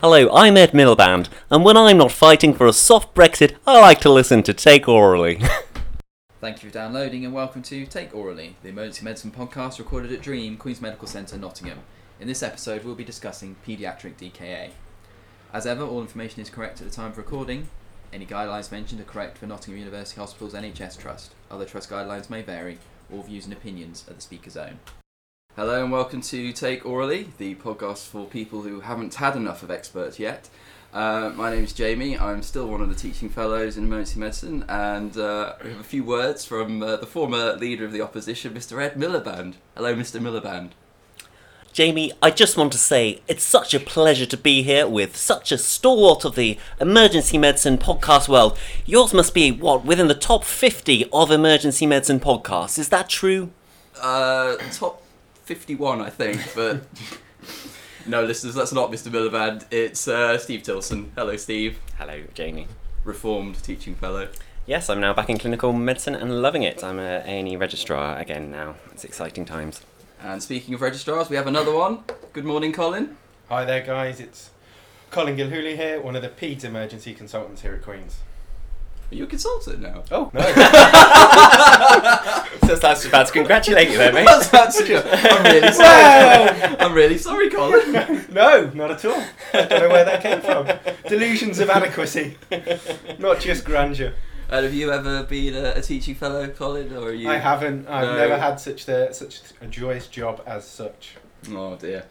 Hello, I'm Ed Miliband, and when I'm not fighting for a soft Brexit, I like to listen to Take Orally. Thank you for downloading and welcome to Take Orally, the emergency medicine podcast recorded at Dream, Queen's Medical Centre, Nottingham. In this episode, we'll be discussing paediatric DKA. As ever, all information is correct at the time of recording. Any guidelines mentioned are correct for Nottingham University Hospital's NHS Trust. Other trust guidelines may vary. All views and opinions are the speaker's own. Hello and welcome to Take Orally, the podcast for people who haven't had enough of experts yet. Uh, my name is Jamie. I'm still one of the teaching fellows in emergency medicine, and uh, we have a few words from uh, the former leader of the opposition, Mr. Ed Miliband. Hello, Mr. Miliband. Jamie, I just want to say it's such a pleasure to be here with such a stalwart of the emergency medicine podcast world. Yours must be, what, within the top 50 of emergency medicine podcasts. Is that true? Uh, top 51, I think, but no, listeners, that's not Mr. Miliband. It's uh, Steve Tilson. Hello, Steve. Hello, Jamie. Reformed teaching fellow. Yes, I'm now back in clinical medicine and loving it. I'm a A&E registrar again now. It's exciting times. And speaking of registrars, we have another one. Good morning, Colin. Hi there, guys. It's Colin Gilhooly here, one of the PEDS emergency consultants here at Queen's. Are you a consultant now? Oh, no. so that's about to congratulate you there, mate. That's actually, I'm really sorry. I'm really sorry, Colin. no, not at all. I don't know where that came from. Delusions of adequacy, not just grandeur. And have you ever been a, a teaching fellow, Colin, or are you? I haven't. I've No. never had such the such a joyous job as such. Oh dear.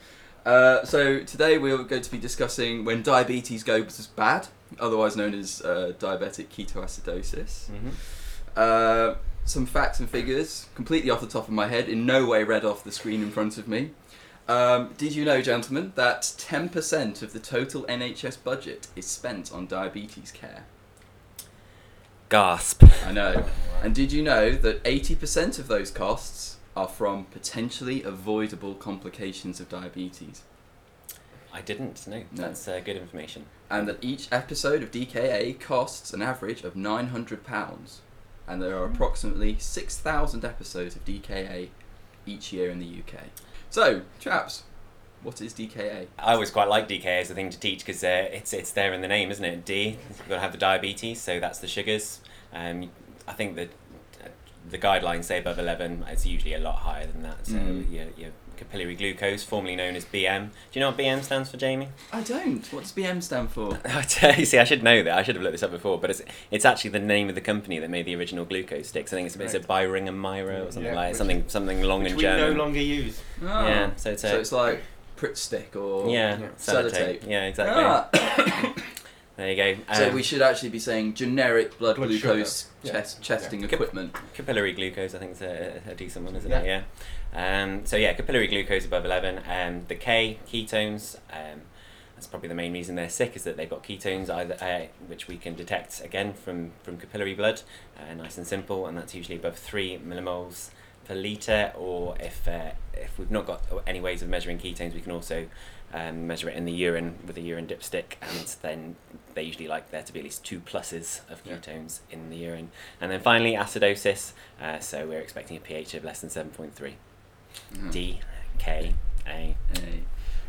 Uh, so today we're going to be discussing when diabetes goes bad, otherwise known as uh, diabetic ketoacidosis. Mm-hmm. Uh, some facts and figures, completely off the top of my head, in no way read off the screen in front of me. Um, did you know, gentlemen, that 10% of the total NHS budget is spent on diabetes care? Gasp. I know. And did you know that 80% of those costs are from potentially avoidable complications of diabetes? I didn't know. No. That's uh, good information. And that each episode of DKA costs an average of £900. And there are approximately 6,000 episodes of DKA each year in the UK. So, chaps, what is DKA? I always quite like DKA as a thing to teach because uh, it's it's there in the name, isn't it? D. You've got to have the diabetes, so that's the sugars. Um, I think that uh, the guidelines say above eleven. It's usually a lot higher than that. So Mhm. your, your capillary glucose, formerly known as BM. Do you know what BM stands for, Jamie? I don't. What does BM stand for? you see, I should know that. I should have looked this up before, but it's it's actually the name of the company that made the original glucose sticks. I think it's, it's a Byring and Myra or something Yeah, like which- something something long Which in we German. no longer use. Oh. Yeah, so it's a So it's like Pritt stick or yeah, Yeah. sellotape. sellotape. Yeah, exactly. Ah. There you go. so Um, we should actually be saying generic blood, Blood glucose sugar. chest, chesting Yeah. equipment. capillary glucose, I think is a, a decent one, isn't Yeah. it? Yeah. Um, so yeah, capillary glucose above eleven. Um, the K ketones. Um, that's probably the main reason they're sick is that they've got ketones, either uh, which we can detect again from from capillary blood, uh, nice and simple, and that's usually above three millimoles per liter. Or if uh, if we've not got any ways of measuring ketones, we can also um, measure it in the urine with a urine dipstick, and then they usually like there to be at least two pluses of Yeah. ketones in the urine. And then finally, acidosis. Uh, so we're expecting a pH of less than 7.3. Mhm. D, K, A. A.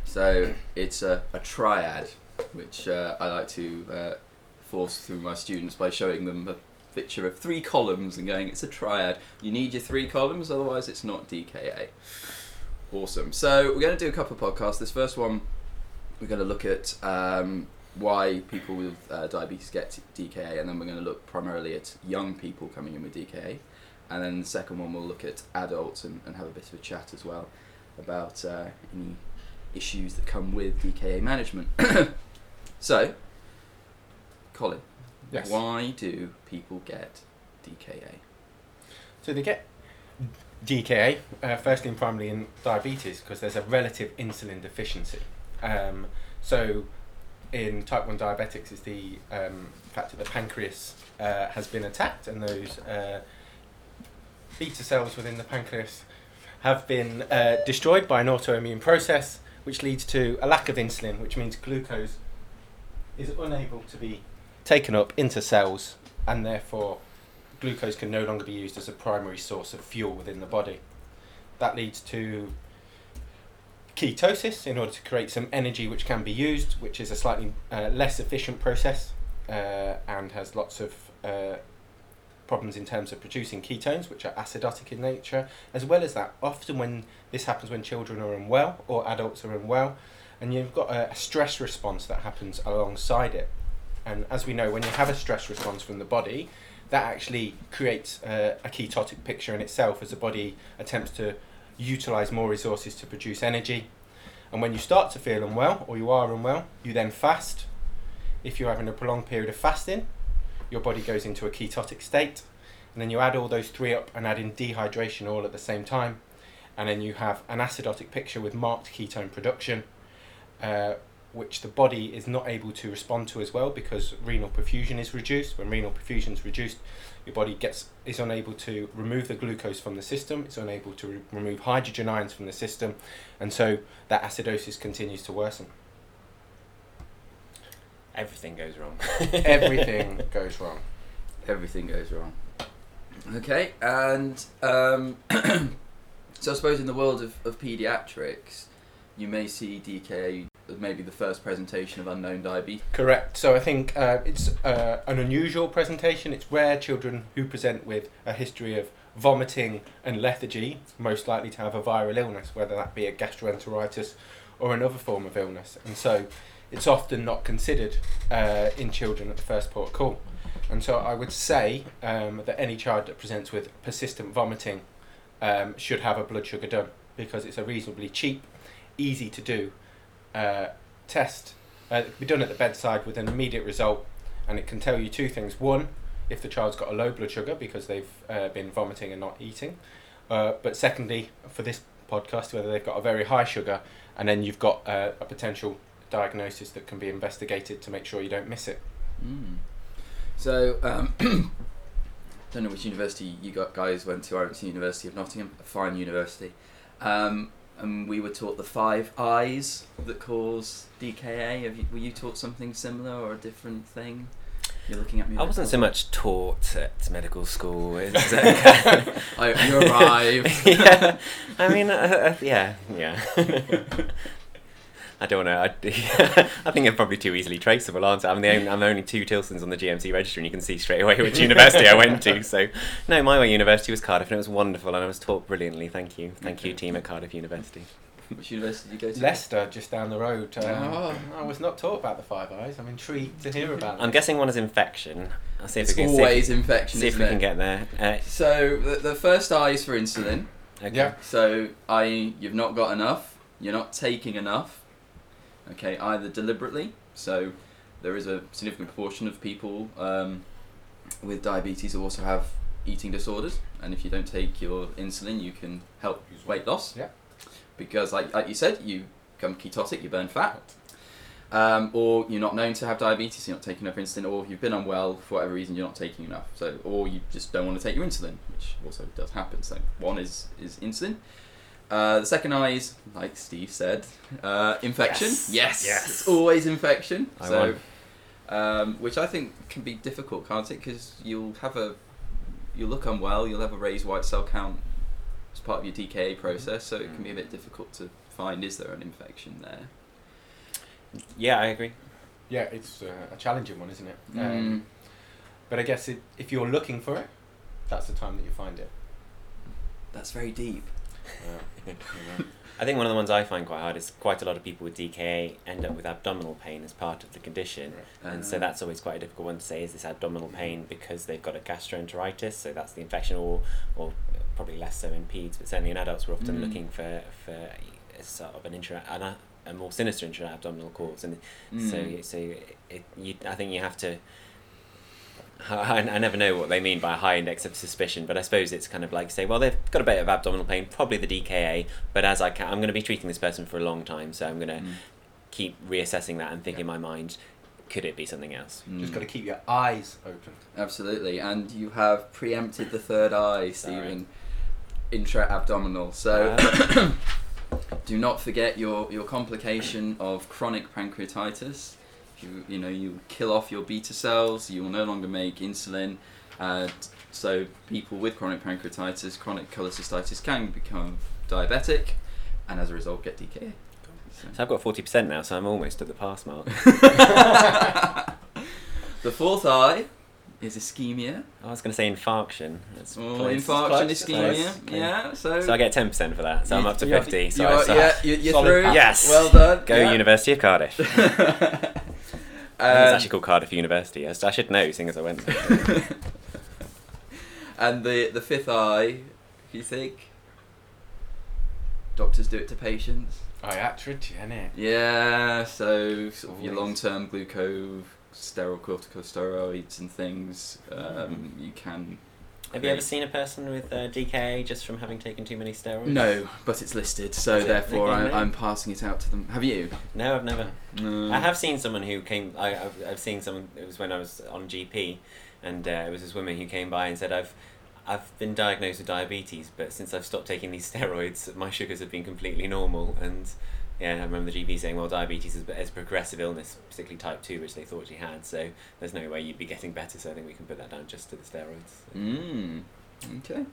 So it's a, a triad, which uh, I like to uh, force through my students by showing them a picture of three columns and going, it's a triad. You need your three columns, otherwise it's not DKA. Awesome. So we're going to do a couple of podcasts. This first one, we're going to look at um, why people with uh, diabetes get DKA, and then we're going to look primarily at young people coming in with DKA. And then the second one, we'll look at adults and, and have a bit of a chat as well about uh, any issues that come with DKA management. so, Colin, Yes. why do people get DKA? So they get DKA, uh, firstly and primarily in diabetes, because there's a relative insulin deficiency. Um, so in type 1 diabetics, is the um, fact that the pancreas uh, has been attacked and those uh, beta cells within the pancreas have been uh, destroyed by an autoimmune process, which leads to a lack of insulin, which means glucose is unable to be taken up into cells and therefore glucose can no longer be used as a primary source of fuel within the body. That leads to ketosis in order to create some energy which can be used, which is a slightly uh, less efficient process uh, and has lots of uh, problems in terms of producing ketones, which are acidotic in nature. As well as that, often when this happens when children are unwell or adults are unwell, and you've got a, stress response that happens alongside it. And as we know, when you have a stress response from the body, that actually creates a ketotic picture in itself as the body attempts to utilize more resources to produce energy. And when you start to feel unwell or you are unwell, you then fast. If you're having a prolonged period of fasting, your body goes into a ketotic state. And then you add all those three up and add in dehydration all at the same time. And then you have an acidotic picture with marked ketone production, uh, which the body is not able to respond to as well because renal perfusion is reduced. When renal perfusion is reduced, your body gets is unable to remove the glucose from the system. It's unable to re- remove hydrogen ions from the system, and so that acidosis continues to worsen. Everything goes wrong. Everything goes wrong. Everything goes wrong. Okay, and um, so I suppose in the world of, of pediatrics, you may see DKA maybe the first presentation of unknown diabetes. Correct. So I think uh, it's uh, an unusual presentation. It's rare children who present with a history of vomiting and lethargy, most likely to have a viral illness, whether that be a gastroenteritis or another form of illness. And so it's often not considered uh, in children at the first port call. And so I would say um, that any child that presents with persistent vomiting um, should have a blood sugar done because it's a reasonably cheap, easy to do uh, test. Uh, it can be done at the bedside with an immediate result, and it can tell you two things. One, if the child's got a low blood sugar because they've uh, been vomiting and not eating. Uh, but secondly, for this podcast, whether they've got a very high sugar, and then you've got uh, a potential diagnosis that can be investigated to make sure you don't miss it. Mm. So, um, don't know which university you got guys went to. I went to University of Nottingham, a fine university. Um, and we were taught the five I's that cause DKA. Have you, were you taught something similar or a different thing? You're looking at me. I wasn't that. so much taught at medical school. It's, uh, I, you arrived. yeah, I mean, uh, uh, yeah, yeah. I don't know. I, I think they're probably too easily traceable, aren't I? I'm the only, I'm the only two Tilsons on the GMC register, and you can see straight away which university I went to. So, no, my university was Cardiff, and it was wonderful, and I was taught brilliantly. Thank you, thank you, team at Cardiff University. Which university did you go to? Leicester, just down the road. Um, Oh. I was not taught about the Five Eyes. I'm intrigued to hear about I'm guessing one is infection. I'll see if It's we can always see if, infection. see if isn't we it? can get there. Uh, So the, the first eye is for insulin. okay. Yeah. So I you've not got enough. You're not taking enough. Okay, either deliberately. So there is a significant proportion of people um, with diabetes who also have eating disorders, and if you don't take your insulin, you can help weight loss. Yeah. Because, like, like you said, you become ketotic, you burn fat. Um, or you're not known to have diabetes, you're not taking enough insulin, or you've been unwell for whatever reason, you're not taking enough. So, or you just don't want to take your insulin, which also does happen. So, one is is insulin. Uh, the second eye is, like Steve said, uh, infection. Yes. Yes, Yes. it's always infection. I so, won. um, which I think can be difficult, can't it? Because you'll have a, you'll look unwell, you'll have a raised white cell count as part of your DKA process, so it can be a bit difficult to find is there an infection there. Yeah, I agree. Yeah, it's uh, a challenging one, isn't it? Mm. Um, but I guess it, if you're looking for it, that's the time that you find it. That's very deep. I think one of the ones I find quite hard is quite a lot of people with DKA end up with abdominal pain as part of the condition. And so Uh, that's always quite a difficult one to say is this abdominal pain because they've got a gastroenteritis, so that's the infection, or, or probably less so in peds, but certainly in adults, we're often Mm. looking for, for a sort of an intra, an, a, more sinister intra-abdominal cause. And so, Mm. so it, you, I think you have to. I, I never know what they mean by a high index of suspicion, but I suppose it's kind of like say, well, they've got a bit of abdominal pain, probably the DKA, but as I can, I'm going to be treating this person for a long time, so I'm going to Mm. keep reassessing that and think in my mind, could it be something else? Just Mm. got to keep your eyes open. Absolutely, and you have preempted the third eye, Stephen. Intra-abdominal. So, do not forget your, your complication of chronic pancreatitis. You you know you kill off your beta cells. You will no longer make insulin. And so people with chronic pancreatitis, chronic cholecystitis can become diabetic, and as a result get DKA. So I've got forty percent now, so I'm almost at the pass mark. the fourth eye is ischemia. I was going to say infarction. Oh, close. infarction, close, ischemia. Yeah, so. So I get ten percent for that. So I'm up to you- fifty. So you are, yeah, you, you're Solid through. pass. Yes. Well done. Go yeah. University of Cardiff. it's um, actually called Cardiff University. I should know, seeing as I went. there. and the the fifth eye, you think? Doctors do it to patients. Iatrogenic. Yeah, so sort of your long term glucose, steroid corticosteroids and things. Um, you can. Have you ever seen a person with uh, DKA just from having taken too many steroids? No, but it's listed, so Is it? therefore Okay, I, I'm passing it out to them. Have you? No, I've never. No. I have seen someone who came. I, I've, I've seen someone. It was when I was on GP, and uh, it was this woman who came by and said, "I've, I've been diagnosed with diabetes, but since I've stopped taking these steroids, my sugars have been completely normal." And yeah, I remember the GP saying, "Well, diabetes is, is a progressive illness, particularly type two, which they thought she had. So there's no way you'd be getting better. So I think we can put that down just to the steroids." Mm. Okay.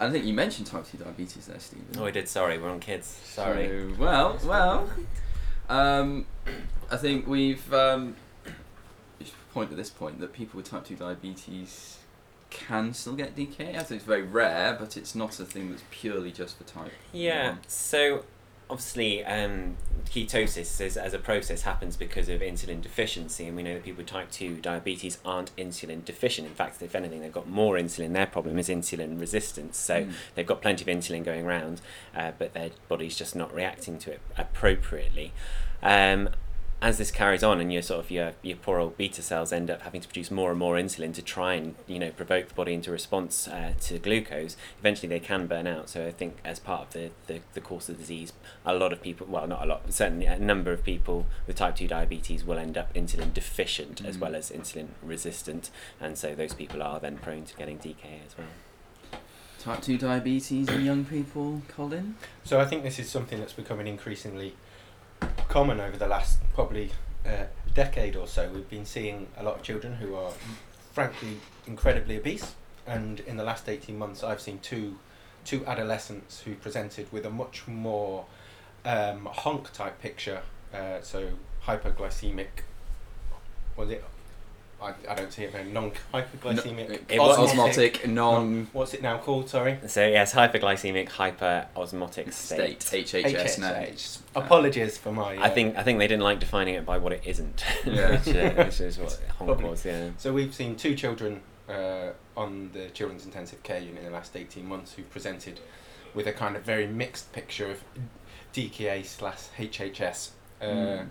I think you mentioned type 2 diabetes there, Stephen. Oh, I did. Sorry, we're on kids. Sorry. So, well, well. Um, I think we've um, point at this point that people with type 2 diabetes can still get DKA. I think it's very rare, but it's not a thing that's purely just for type. Yeah. one. So obviously, um, ketosis is, as a process happens because of insulin deficiency, and we know that people with type two diabetes aren't insulin deficient. In fact, if anything, they've got more insulin. Their problem is insulin resistance. So Mm. they've got plenty of insulin going around, uh, but their body's just not reacting to it appropriately. Um, as this carries on, and your sort of your your poor old beta cells end up having to produce more and more insulin to try and you know provoke the body into response uh, to glucose, eventually they can burn out. So I think as part of the, the, the course of the disease, a lot of people, well not a lot, but certainly a number of people with type two diabetes will end up insulin deficient as Mm. well as insulin resistant, and so those people are then prone to getting DKA as well. Type 2 diabetes in young people, Colin? So I think this is something that's becoming increasingly common over the last probably uh, decade or so. We've been seeing a lot of children who are frankly incredibly obese, and in the last eighteen months, I've seen two two adolescents who presented with a much more um, honk type picture. Uh, so hyperglycemic. Was it? I, I don't see it very non hyperglycemic. It was- osmotic, non What's it now called? Sorry. So yes, hyperglycemic hyperosmotic state, state. HHS now. HSH. Apologies for my. I uh, think I think they didn't like defining it by what it isn't, Yeah. which, uh, which is what honk Probably. was. Yeah. So we've seen two children uh, on the children's intensive care unit in the last eighteen months who presented with a kind of very mixed picture of DKA slash HHS, uh, Mm.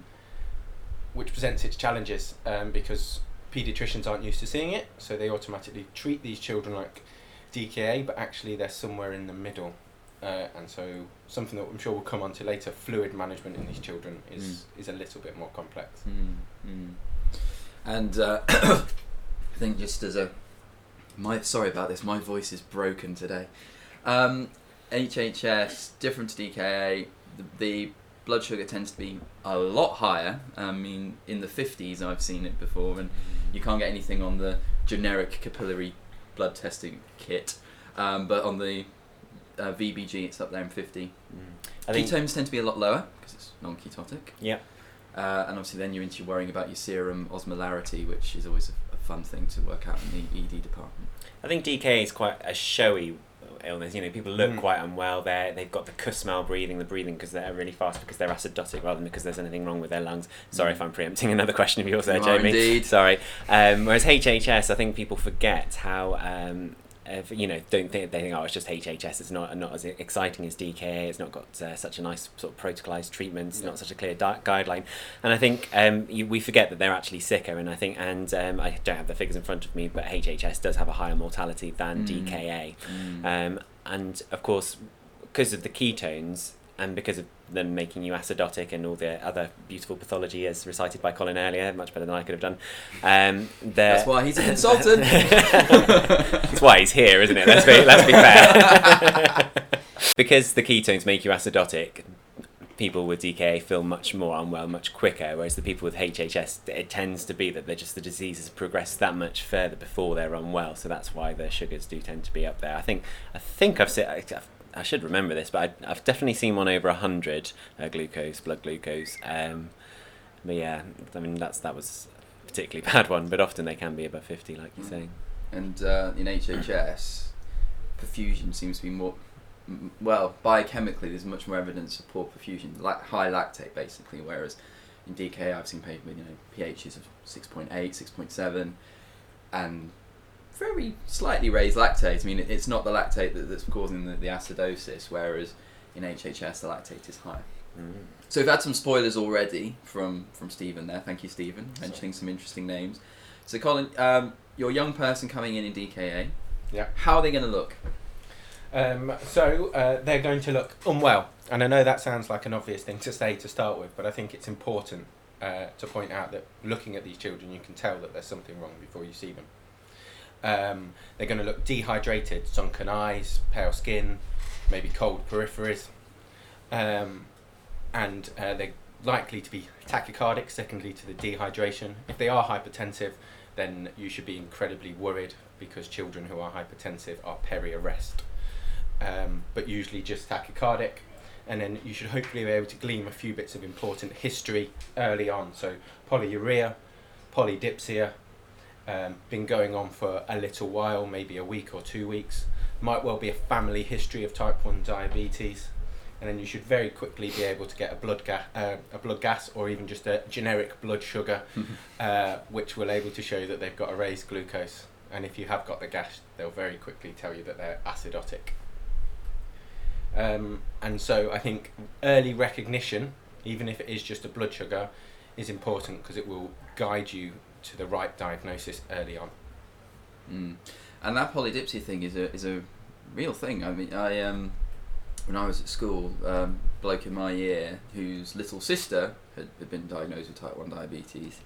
which presents its challenges um, because paediatricians aren't used to seeing it, so they automatically treat these children like DKA, but actually they're somewhere in the middle. Uh, and so something that I'm sure we'll come on to later, fluid management in these children is, is a little bit more complex. Mm, mm. And uh, I think just as a my sorry about this, my voice is broken today. Um, HHS different to DKA. The, the blood sugar tends to be a lot higher. I mean, in the fifties, I've seen it before, and you can't get anything on the generic capillary blood testing kit. Um, but on the uh, VBG, it's up there in fifty. Mm. I think Ketones tend to be a lot lower because it's non-ketotic. yeah. Uh, and obviously, then you're into worrying about your serum osmolarity, which is always a, a fun thing to work out in the ED department. I think DK is quite a showy illness. You know, people look Mm. quite unwell. They they've got the Kussmaul breathing, the breathing because they're really fast because they're acidotic rather than because there's anything wrong with their lungs. Sorry Mm. if I'm preempting another question of yours there, are Jamie. indeed. Sorry. Um, whereas HHS, I think people forget how. Um, if, you know, don't think they think oh it's just HHS. It's not not as exciting as DKA. It's not got uh, such a nice sort of protocolized treatment. It's Yeah. not such a clear di- guideline. And I think um, you, we forget that they're actually sicker. And I think, and um, I don't have the figures in front of me, but HHS does have a higher mortality than Mm. DKA. Mm. Um, and of course, because of the ketones and because of them making you acidotic and all the other beautiful pathology as recited by Colin earlier, much better than I could have done. Um, That's why he's a consultant. That's why he's here, isn't it? Let's be, let's be fair. because the ketones make you acidotic, people with DKA feel much more unwell much quicker, whereas the people with HHS, it tends to be that they're just the disease has progressed that much further before they're unwell, so that's why their sugars do tend to be up there. I think I think I've said. I've, should remember this, but I, I've definitely seen one over hundred uh, glucose, blood glucose. Um, but yeah, I mean that's that was a particularly bad one, but often they can be above fifty, like you're saying. And uh, in HHS, perfusion seems to be more. Well, biochemically, there's much more evidence of poor perfusion, like high lactate, basically. Whereas in DK, I've seen people with you know pHs of 6.8, 6.7, and very slightly raised lactate. I mean, it's not the lactate that, that's causing the, the acidosis, whereas in HHS, the lactate is high. Mm. So we've had some spoilers already from from Stephen there. Thank you, Stephen, mentioning some interesting names. So Colin, um, your young person coming in in DKA. Yeah. How are they going to look? Um, so uh, they're going to look unwell, and I know that sounds like an obvious thing to say to start with, but I think it's important uh, to point out that looking at these children, you can tell that there's something wrong before you see them. Um, they're going to look dehydrated, sunken eyes, pale skin, maybe cold peripheries, um, and uh, they're likely to be tachycardic, secondly to the dehydration. If they are hypertensive, then you should be incredibly worried because children who are hypertensive are peri-arrest, um, but usually just tachycardic. And then you should hopefully be able to glean a few bits of important history early on. So polyuria, polydipsia, um, been going on for a little while, maybe a week or two weeks. Might well be a family history of type one diabetes, and then you should very quickly be able to get a blood gas, uh, a blood gas, or even just a generic blood sugar, uh, which will able to show that they've got a raised glucose. And if you have got the gas, they'll very quickly tell you that they're acidotic. Um, and so I think early recognition, even if it is just a blood sugar, is important because it will guide you to the right diagnosis early on. Mm. And that polydipsy thing is a is a real thing. I mean, I um, when I was at school, um, bloke in my year whose little sister had, had been diagnosed with type one diabetes,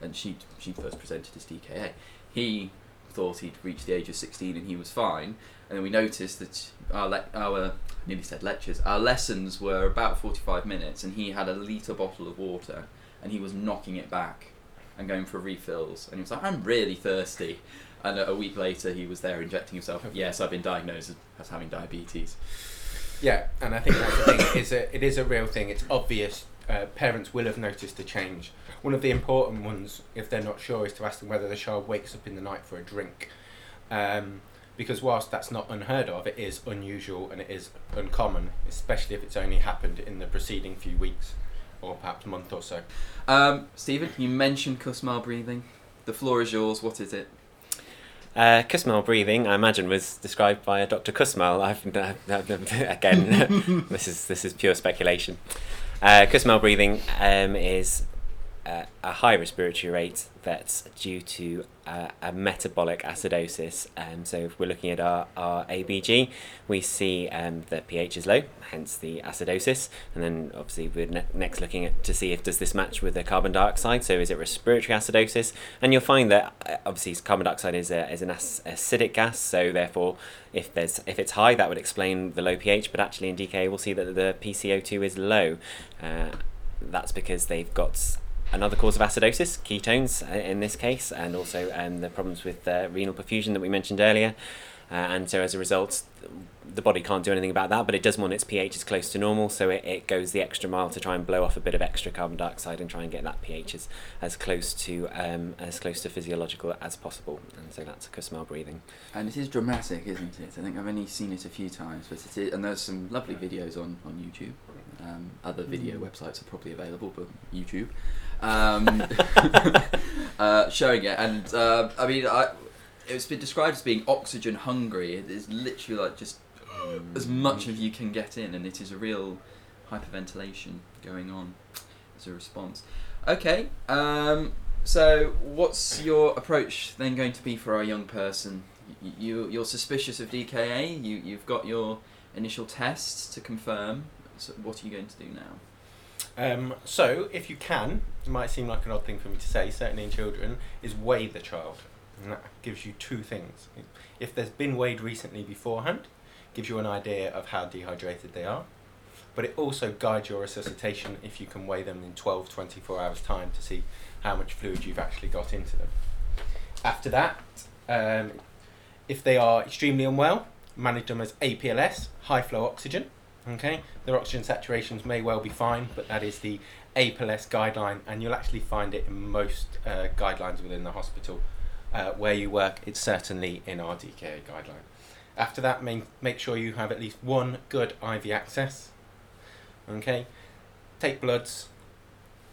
and she she first presented as DKA. He thought he'd reached the age of sixteen and he was fine, and then we noticed that our le- our nearly said lectures, our lessons were about forty five minutes, and he had a litre bottle of water, and he was knocking it back and going for refills, and he was like, "I'm really thirsty." And a a week later, he was there injecting himself. Yes, I've been diagnosed as- having diabetes. Yeah, and I think that's the thing. It is a, it is a real thing. It's obvious. Uh, parents will have noticed a change. One of the important ones, if they're not sure, is to ask them whether the child wakes up in the night for a drink. Um, because whilst that's not unheard of, it is unusual and it is uncommon, especially if it's only happened in the preceding few weeks or perhaps a month or so. Um, Stephen, you mentioned Kussmaul breathing. The floor is yours. What is it? Uh, Kussmaul breathing, I imagine, was described by Dr. Kussmaul. I've, again, this is this is pure speculation. Uh, Kussmaul breathing um, is uh, a high respiratory rate that's due to uh, a metabolic acidosis. Um, so if we're looking at our, our ABG, we see um, the pH is low, hence the acidosis. And then obviously we're ne- next looking at to see if does this match with the carbon dioxide. So is it respiratory acidosis? And you'll find that uh, obviously carbon dioxide is, a, is an ac- acidic gas. So therefore, if there's if it's high, that would explain the low pH. But actually in DK, we'll see that the PCO2 is low. Uh, that's because they've got another cause of acidosis, ketones uh, in this case, and also um, the problems with uh, renal perfusion that we mentioned earlier. Uh, and so as a result, the body can't do anything about that, but it does want its pH as close to normal, so it, it goes the extra mile to try and blow off a bit of extra carbon dioxide and try and get that pH as, as close to um, as close to physiological as possible. And so that's Kussmaul breathing. And it is dramatic, isn't it? I think I've only seen it a few times, but it is, and there's some lovely videos on, on YouTube. Um, other video websites are probably available, but YouTube, um, uh, showing it. And uh, I mean, I, it's been described as being oxygen hungry. It is literally like just as much as you can get in, and it is a real hyperventilation going on as a response. Okay, um, so what's your approach then going to be for our young person? You you're suspicious of DKA. You you've got your initial tests to confirm. So what are you going to do now? Um, so, if you can, it might seem like an odd thing for me to say, certainly in children, is weigh the child. And that gives you two things. If there's been weighed recently beforehand, gives you an idea of how dehydrated they are. But it also guides your resuscitation if you can weigh them in 12, 24 hours' time to see how much fluid you've actually got into them. After that, um, if they are extremely unwell, manage them as APLS, high flow oxygen. Okay, their oxygen saturations may well be fine, but that is the APLS guideline, and you'll actually find it in most uh, guidelines within the hospital uh, where you work. It's certainly in our DKA guideline. After that, main, make sure you have at least one good IV access. Okay, take bloods.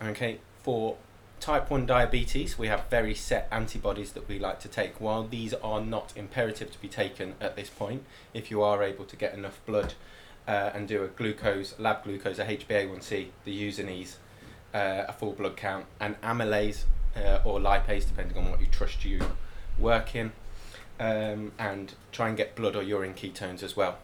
Okay, for type 1 diabetes, we have very set antibodies that we like to take. While these are not imperative to be taken at this point, if you are able to get enough blood uh, and do a glucose, lab glucose, a HbA1c, the U&Es, uh, a full blood count, and amylase uh, or lipase, depending on what you trust you work in, um, and try and get blood or urine ketones as well.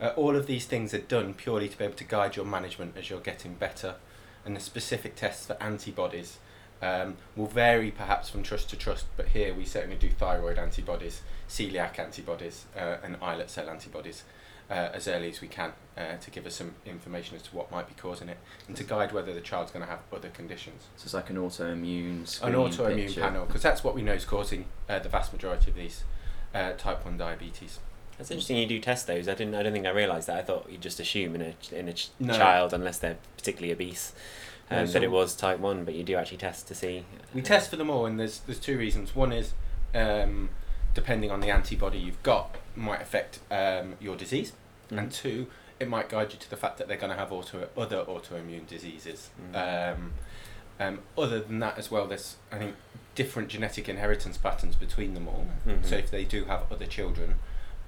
Uh, all of these things are done purely to be able to guide your management as you're getting better, and the specific tests for antibodies um, will vary perhaps from trust to trust, but here we certainly do thyroid antibodies, celiac antibodies, uh, and islet cell antibodies uh, as early as we can uh, to give us some information as to what might be causing it and to guide whether the child's going to have other conditions. So it's like an autoimmune An autoimmune picture. panel, because that's what we know is causing uh, the vast majority of these uh, type 1 diabetes. That's interesting. You do test those. I didn't. I don't think I realised that. I thought you just assume in a in a ch- No. child, unless they're particularly obese, No, um, so- that it was type one. But you do actually test to see. We uh, test for them all, and there's there's two reasons. One is um, depending on the antibody you've got might affect um, your disease, Mm. and two, it might guide you to the fact that they're going to have auto other autoimmune diseases. Mm. Um, um, other than that, as well, there's I think different genetic inheritance patterns between them all. Mhm. So if they do have other children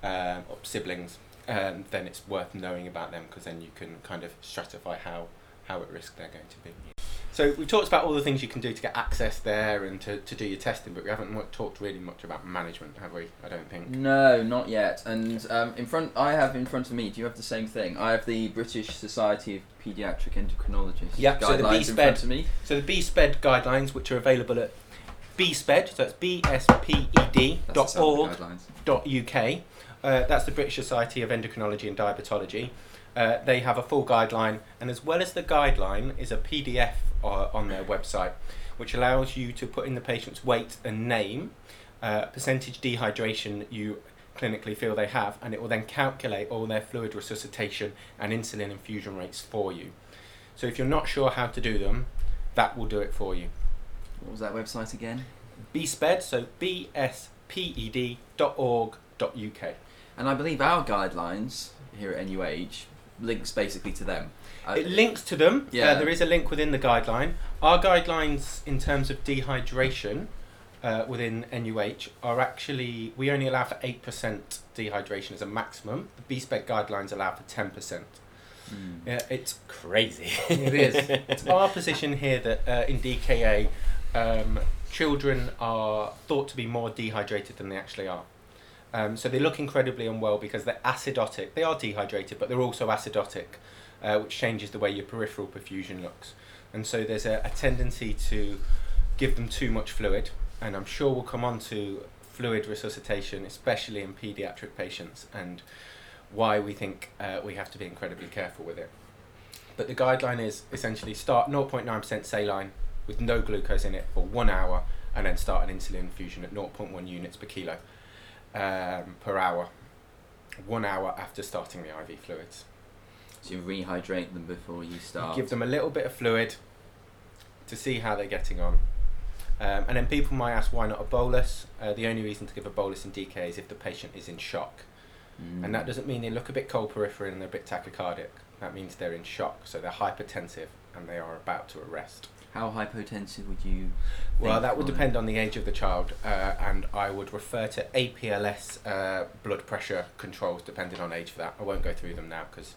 um, or siblings, um, then it's worth knowing about them because then you can kind of stratify how how at risk they're going to be. So we've talked about all the things you can do to get access there and to, to do your testing, but we haven't talked really much about management, have we? I don't think. No, not yet. And um, in front, I have in front of me. Do you have the same thing? I have the British Society of Paediatric Endocrinologists Yep, so the BSPED front of me. So the BSPED guidelines, which are available at bsped, so that's bsped dot the org dot uk. Uh, that's the British Society of Endocrinology and Diabetology. Uh, they have a full guideline, and as well as the guideline, is a PDF uh, on their website, which allows you to put in the patient's weight and name, uh, percentage dehydration you clinically feel they have, and it will then calculate all their fluid resuscitation and insulin infusion rates for you. So if you're not sure how to do them, that will do it for you. What was that website again? BSPED, so bsped dot org dot uk. And I believe our guidelines here at NUH links basically to them. It links to them. Yeah. Uh, there is a link within the guideline. Our guidelines in terms of dehydration uh, within NUH are actually we only allow for eight percent dehydration as a maximum. The BSPED guidelines allow for ten percent. Hmm. Yeah, it's Crazy. it is. It's our position here that uh, in DKA, um, children are thought to be more dehydrated than they actually are. Um, so they look incredibly unwell because they're acidotic. They are dehydrated, but they're also acidotic, uh, which changes the way your peripheral perfusion looks. And so there's a, a tendency to give them too much fluid. And I'm sure we'll come on to fluid resuscitation, especially in paediatric patients, and why we think uh, we have to be incredibly careful with it. But the guideline is essentially start 0.9% saline with no glucose in it for one hour and then start an insulin infusion at 0.1 units per kilo um, per hour, one hour after starting the IV fluids. So you rehydrate them before you You start. give them a little bit of fluid to see how they're getting on. Um, and then people might ask why not a bolus. Uh, the only reason to give a bolus in DK is if the patient is in shock. Mm. And that doesn't mean they look a bit cold peripheral and they're a bit tachycardic. That means they're in shock, so they're hypertensive and they are about to arrest. How hypotensive would you? Well, that would would- depend on the age of the child, uh, and I would refer to APLS uh, blood pressure controls depending on age for that. I won't go through them now because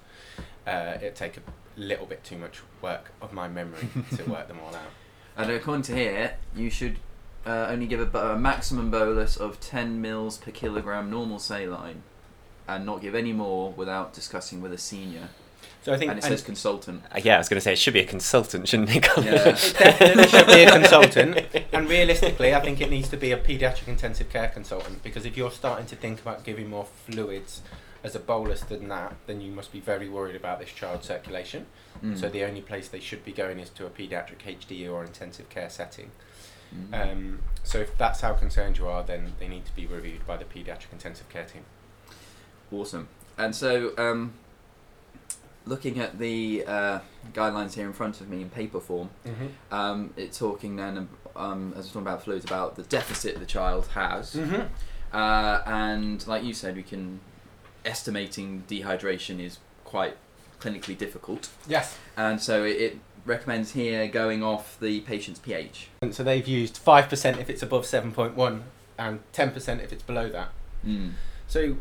uh, it'd take a little bit too much work of my memory to work them all out. And according to here, you should uh, only give a, a maximum bolus of 10 mils per kilogram normal saline, and not give any more without discussing with a senior. So I think And it and says consultant. Uh, yeah, I was going to say it should be a consultant, shouldn't it? Colin? Yeah. it definitely should be a consultant, and realistically, I think it needs to be a paediatric intensive care consultant because if you're starting to think about giving more fluids as a bolus than that, then you must be very worried about this child's circulation. Mm. So the only place they should be going is to a paediatric HD or intensive care setting. Mm. Um, so if that's how concerned you are, then they need to be reviewed by the paediatric intensive care team. Awesome. And so, um, looking at the uh, guidelines here in front of me in paper form, Mm-hmm. um, it's talking then, um, as we're talking about fluids, about the deficit the child has. Mm-hmm. Uh, and like you said, we can estimating dehydration is quite clinically difficult, Yes. and so it, it recommends here going off the patient's pH. And so they've used five percent if it's above seven point one, and ten percent if it's below that. Mm. So,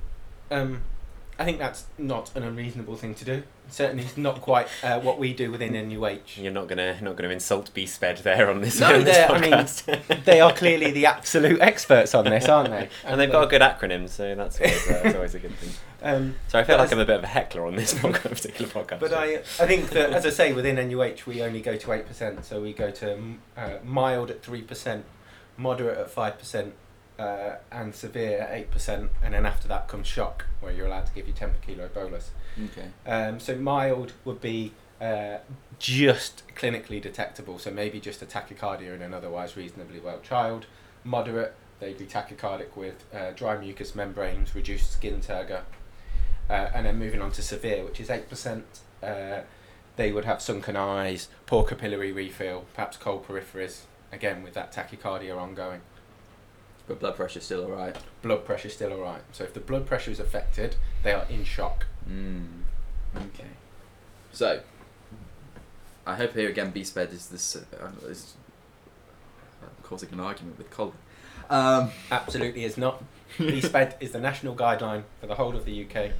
um, I think that's not an unreasonable thing to do. Certainly, it's not quite uh, what we do within NUH. You're not gonna not gonna insult BSped there on this, No, on this they're- I mean. They are clearly the absolute experts on this, aren't they? and they've got a good acronym, so that's always, uh, that's always a good thing. Um, So I feel like I'm a bit of a heckler on this particular podcast. But I, I think that, as I say, within NUH we only go to 8%. So we go to uh, mild at 3%, moderate at 5%, uh, and severe at 8%. And then after that comes shock, where you're allowed to give you 10 per kilo bolus. Okay. Um, so mild would be uh, just clinically detectable. So maybe just a tachycardia in an otherwise reasonably well child. Moderate, they'd be tachycardic with uh, dry mucous membranes, reduced skin turgor. Uh, and then moving on to severe, which is 8%, uh, they would have sunken eyes, poor capillary refill, perhaps cold peripheries, again with that tachycardia ongoing. But blood pressure's still alright. Blood pressure still alright. So if the blood pressure is affected, they are in shock. Mm. Okay. So, I hope here again BSped is this uh, is causing an argument with Colin. Um, Absolutely is not. BSPED is the national guideline for the whole of the UK.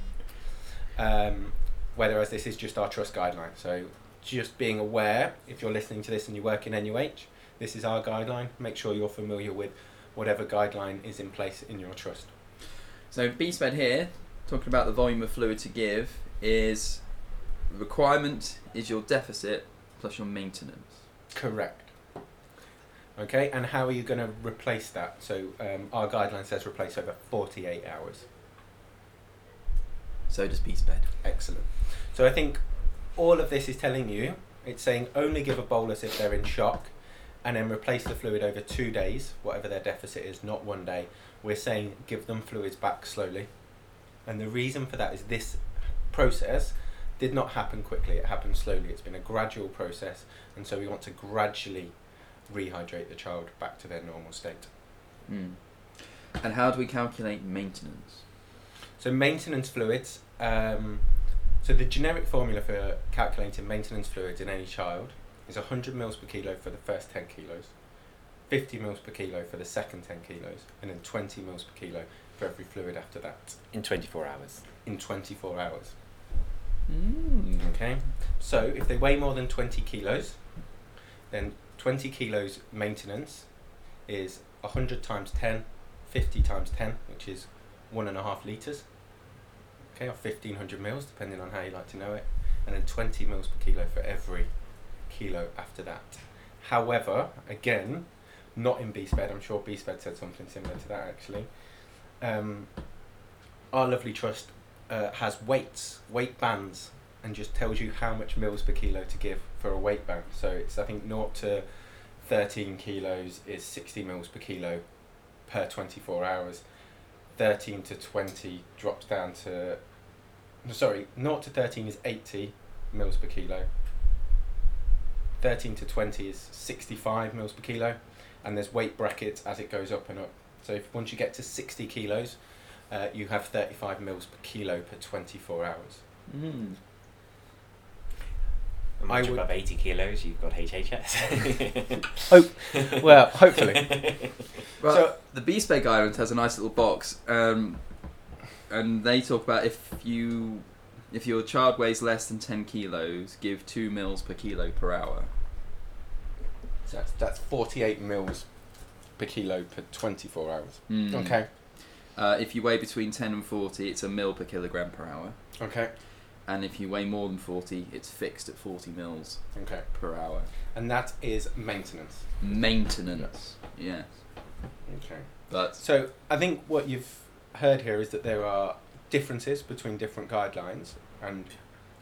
Um, whereas this is just our trust guideline. So just being aware, if you're listening to this and you work in NUH, this is our guideline. Make sure you're familiar with whatever guideline is in place in your trust. so BSped here, talking about the volume of fluid to give, is requirement is your deficit plus your maintenance. Correct. Okay, and how are you going to replace that? So um, our guideline says replace over 48 hours. So does BSped. Excellent. So I think all of this is telling you it's saying only give a bolus if they're in shock and then replace the fluid over two days, whatever their deficit is, not one day. We're saying give them fluids back slowly. And the reason for that is this process did not happen quickly, it happened slowly. It's been a gradual process, and so we want to gradually rehydrate the child back to their normal state. Mm. And how do we calculate maintenance? So maintenance fluids. Um, so the generic formula for calculating maintenance fluids in any child is 100 mils per kilo for the first 10 kilos, 50 mils per kilo for the second 10 kilos, and then 20 mils per kilo for every fluid after that in 24 hours. in 24 hours. Mm. Okay. So if they weigh more than 20 kilos, then 20 kilos maintenance is 100 times 10, 50 times 10, which is one and a half litres. Okay, or 1500 mils, depending on how you like to know it. And then 20 mils per kilo for every kilo after that. However, again, not in BSped, I'm sure BSped said something similar to that actually. Um, our lovely trust uh, has weights, weight bands, and just tells you how much mils per kilo to give for a weight band. So it's I think 0 to 13 kilos is 60 mils per kilo per 24 hours. 13 to 20 drops down to sorry, 0 to 13 is 80 mils per kilo. 13 to 20 is 65 mils per kilo, and there's weight brackets as it goes up and up. So if once you get to 60 kilos, uh, you have 35 mils per kilo per 24 hours. Mm. And I Once would- above 80 kilos, you've got HHS. Hope, well, hopefully. Well, So- the BSPED guideline has a nice little box, um, and they talk about if you if your child weighs less than ten kilos, give two mils per kilo per hour. So that's, that's 48 mils per kilo per 24 hours. Mm. Okay. Uh, if you weigh between ten and forty, it's a mil per kilogram per hour, Okay. and if you weigh more than forty, it's fixed at forty mils Okay. per hour. And that is maintenance. Maintenance, yes, Okay. but So I think what you've heard here is that there are differences between different guidelines, and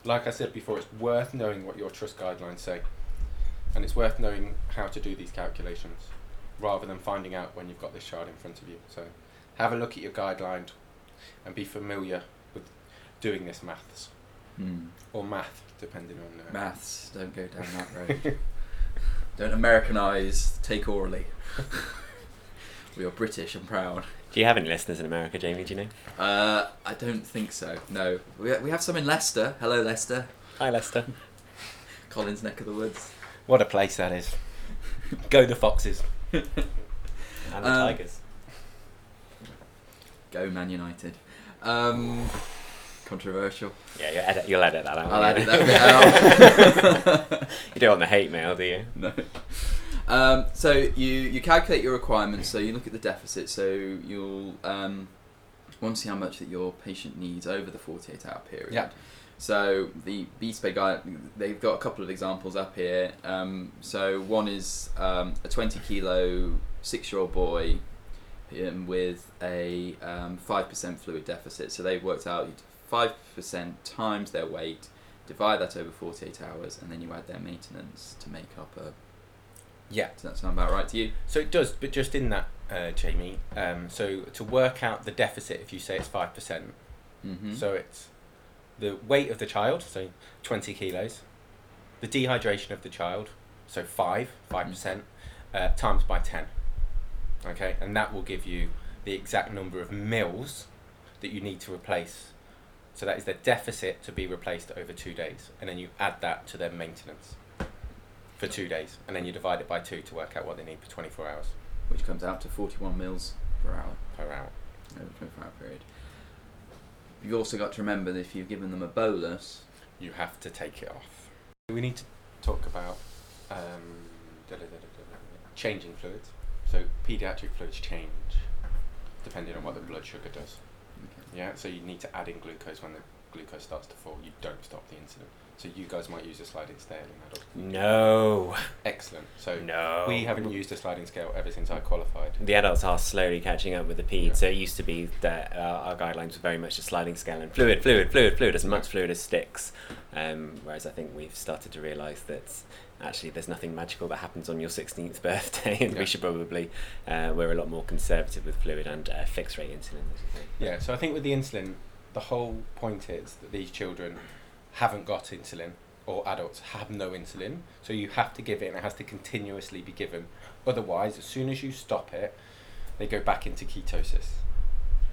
like I said before, it's worth knowing what your trust guidelines say, and it's worth knowing how to do these calculations, rather than finding out when you've got this chart in front of you. So have a look at your guideline, and be familiar with doing this maths Hmm. or math, depending on uh, Maths, don't go down that road. don't Americanise, take orally. we are British and proud. Do you have any listeners in America, Jamie? Do you know? Uh, I don't think so. No, we we have some in Leicester. Hello, Leicester. Hi, Leicester. Colin's neck of the woods. What a place that is. Go the Foxes. And the Um, Tigers. Go Man United. Um, controversial. Yeah, you'll edit, you'll edit that out. I'll edit that out. you don't want the hate mail, do you? no. Um, so you you calculate your requirements. So you look at the deficit. So you'll um, want to see how much that your patient needs over the forty eight hour period. Yeah. So the BSPED guide, they've got a couple of examples up here. Um, so one is um, a 20 kilo six year old boy um, with a um, 5% fluid deficit. So they've worked out 5% times their weight, divide that over 48 hours, and then you add their maintenance to make up a. Yeah. Does that sound about right to you? So it does, but just in that, uh, Jamie. Um, so to work out the deficit, if you say it's five percent, Mm-hmm. so it's the weight of the child, so twenty kilos, the dehydration of the child, so five, five percent, uh, times by ten. Okay, and that will give you the exact number of mils that you need to replace. So that is their deficit to be replaced over two days, and then you add that to their maintenance for two days, and then you divide it by two to work out what they need for twenty four hours Which comes out to 41 mils per hour per hour. over a 24 hour period. You've also got to remember that if you've given them a bolus, you have to take it off. We need to talk about um, da-da-da-da-da-da, changing fluids. So pediatric fluids change depending on what the blood sugar does. Yeah, so you need to add in glucose when the glucose starts to fall. You don't stop the insulin. So you guys might use a sliding scale in adults. No. Excellent. So No. we haven't used a sliding scale ever since I qualified. The adults are slowly catching up with the peds. Yeah. So it used to be that uh, our guidelines were very much a sliding scale and fluid, fluid, fluid, fluid, as much fluid as sticks. Um, whereas I think we've started to realise that actually there's nothing magical that happens on your 16th birthday, and Yeah. we should probably uh, we're a lot more conservative with fluid and uh, fixed rate insulin. as you say. Yeah, so I think with the insulin, the whole point is that these children haven't got insulin, or adults have no insulin, so you have to give it and it has to continuously be given. Otherwise, as soon as you stop it, they go back into ketosis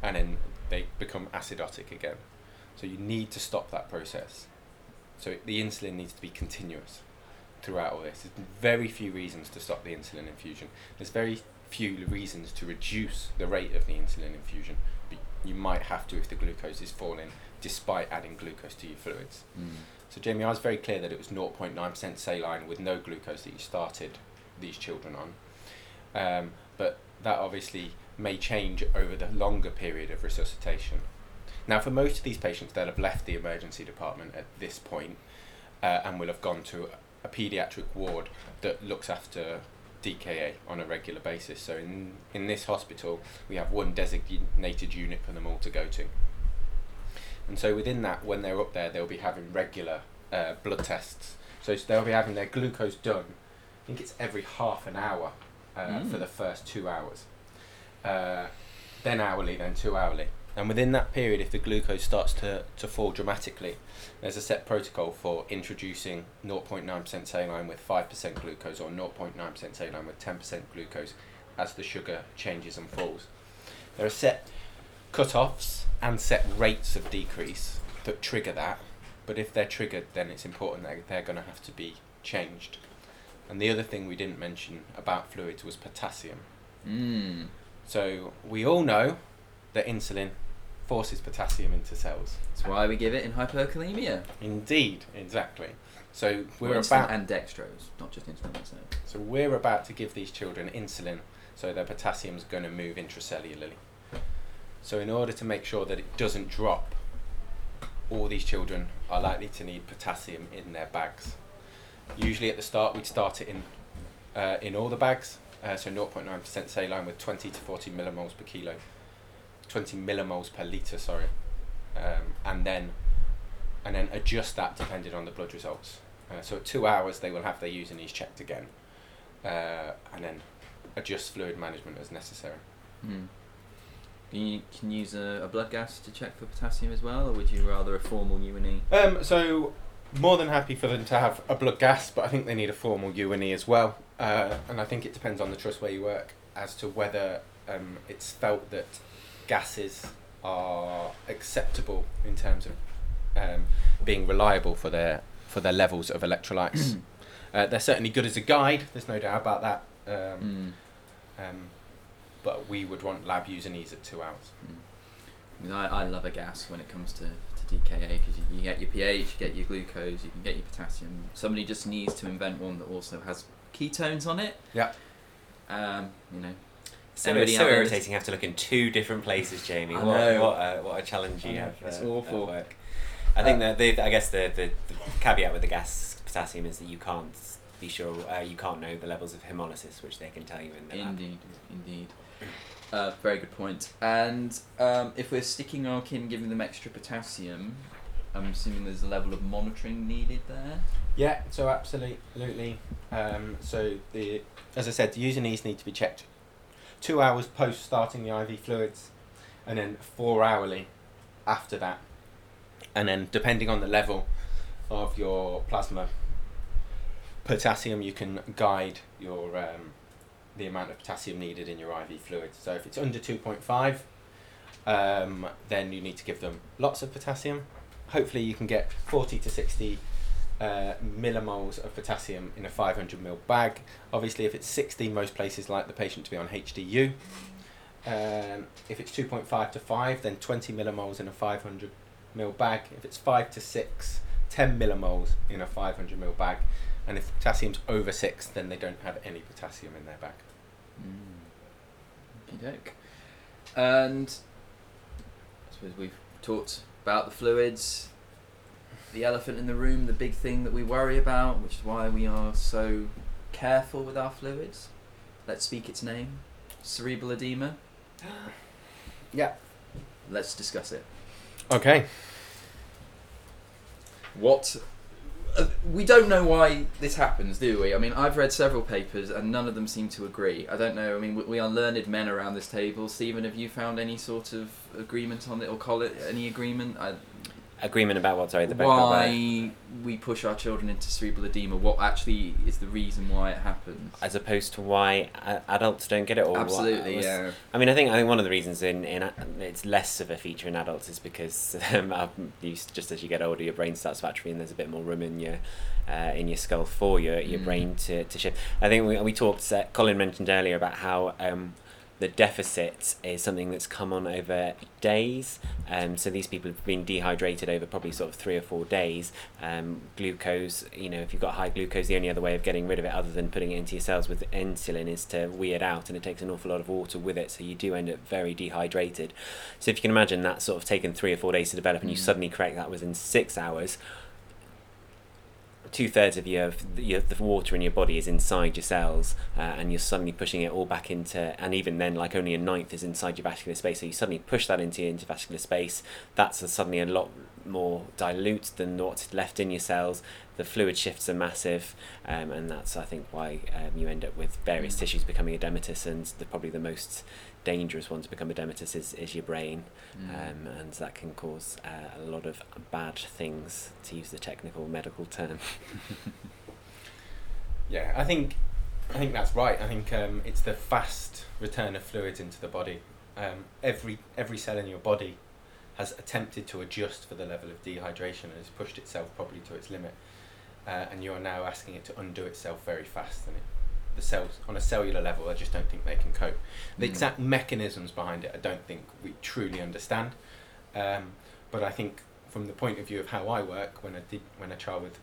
and then they become acidotic again. So you need to stop that process. So the insulin needs to be continuous throughout all this. There's very few reasons to stop the insulin infusion. There's very few reasons to reduce the rate of the insulin infusion. But you might have to if the glucose is falling, despite adding glucose to your fluids. So Jamie, I was very clear that it was 0.9% saline with no glucose that you started these children on. Um, but that obviously may change over the longer period of resuscitation. Now, for most of these patients, they'll have left the emergency department at this point, uh, and will have gone to a paediatric ward that looks after DKA on a regular basis. So in in this hospital, we have one designated unit for them all to go to. And so within that, when they're up there, they'll be having regular uh, blood tests. So they'll be having their glucose done. I think it's every half an hour uh, for Mm. the first two hours. Uh, then hourly, then two hourly. And within that period, if the glucose starts to, to fall dramatically, there's a set protocol for introducing 0.9% saline with 5% glucose or 0.9% saline with 10% glucose as the sugar changes and falls. There are set cut-offs and set rates of decrease that trigger that, but if they're triggered, then it's important that they're going to have to be changed. And the other thing we didn't mention about fluids was potassium. Mm. So we all know that insulin forces potassium into cells. That's why we give it in hyperkalemia. Indeed, exactly. So we're Well, about and dextrose, not just insulin. So. so we're about to give these children insulin, so their potassium's going to move intracellularly. So in order to make sure that it doesn't drop, all these children are likely to need potassium in their bags. Usually at the start we'd start it in uh, in all the bags, uh, so 0.9% saline with 20 to 40 millimoles per kilo, 20 millimoles per liter, sorry, um, and then and then adjust that depending on the blood results. Uh, so at two hours they will have their U&Es checked again, uh, and then adjust fluid management as necessary. Mm. You can use a, a blood gas to check for potassium as well, or would you rather a formal U and E? Um, so more than happy for them to have a blood gas, but I think they need a formal U and E as well. Uh, and I think it depends on the trust where you work as to whether um, it's felt that gases are acceptable in terms of um, being reliable for their for their levels of electrolytes. uh, they're certainly good as a guide. There's no doubt about that. Um, Mm. um, but we would want lab U and E's at two hours. I, I, I love a gas when it comes to, to DKA because you, you get your pH, you get your glucose, you can get your potassium. Somebody just needs to invent one that also has ketones on it. Yeah. Um, you know, So Anybody it's so out there irritating. You have to look in two different places, Jamie. I what, know. what, a, what a challenge you have. it's uh, awful. Work. I think Uh, that the, I guess the, the, the caveat with the gas potassium is that you can't be sure. Uh, you can't know the levels of hemolysis, which they can tell you in the lab. Indeed, indeed. Uh, very good point. And um, if we're sticking our kin, giving them extra potassium, I'm assuming there's a level of monitoring needed there. Yeah, so absolutely. Um, so the as I said, the U&Es need to be checked two hours post starting the IV fluids, and then four hourly after that, and then depending on the level of your plasma potassium, you can guide your um, the amount of potassium needed in your IV fluids. So if it's under two point five, um, then you need to give them lots of potassium. Hopefully, you can get forty to sixty uh, millimoles of potassium in a 500 ml bag. Obviously, if it's 60, most places like the patient to be on HDU. Um, if it's 2.5 to 5, then 20 millimoles in a 500 ml bag. If it's 5 to 6, 10 millimoles in a 500 ml bag. And if potassium's over 6, then they don't have any potassium in their bag. Mm. And I suppose we've talked about the fluids, the elephant in the room, the big thing that we worry about, which is why we are so careful with our fluids. Let's speak its name cerebral edema. Yeah. Let's discuss it. Okay. What? Uh, we don't know why this happens, do we? I mean, I've read several papers and none of them seem to agree. I don't know. I mean, we, we are learned men around this table. Stephen, have you found any sort of agreement on it, or call it any agreement? I, Agreement about what? Sorry, the why we push our children into cerebral edema? What actually is the reason why it happens? as opposed to why adults don't get it or Absolutely, was- yeah. I mean, I think I think one of the reasons in, in it's less of a feature in adults is because um, you, just as you get older, your brain starts to atrophy, and there's a bit more room in your uh, in your skull for your your Mm. brain to, to shift. I think we, we talked. Uh, Colin mentioned earlier about how. Um, the deficit is something that's come on over days. Um, so these people have been dehydrated over probably sort of three or four days. Um, glucose, you know, if you've got high glucose, the only other way of getting rid of it, other than putting it into your cells with insulin, is to wee it out, and it takes an awful lot of water with it. So you do end up very dehydrated. So if you can imagine that sort of taken three or four days to develop, and you Mm. suddenly correct that within six hours. Two thirds of your, your the water in your body is inside your cells, uh, and you're suddenly pushing it all back into, and even then, like only a ninth is inside your vascular space. So you suddenly push that into your intervascular space. That's a, suddenly a lot more dilute than what's left in your cells. The fluid shifts are massive, um, and that's I think why um, you end up with various Mm. tissues becoming edematous, and the, probably the most dangerous one to become edematous is, is your brain, Mm. um, and that can cause uh, a lot of bad things, to use the technical medical term. Yeah, I think I think that's right. I think um, it's the fast return of fluids into the body. Um, every every cell in your body has attempted to adjust for the level of dehydration and has pushed itself probably to its limit, uh, and you are now asking it to undo itself very fast. And it, the cells on a cellular level, I just don't think they can cope. The Mm. exact mechanisms behind it, I don't think we truly understand. Um, but I think from the point of view of how I work, when a D, when a child with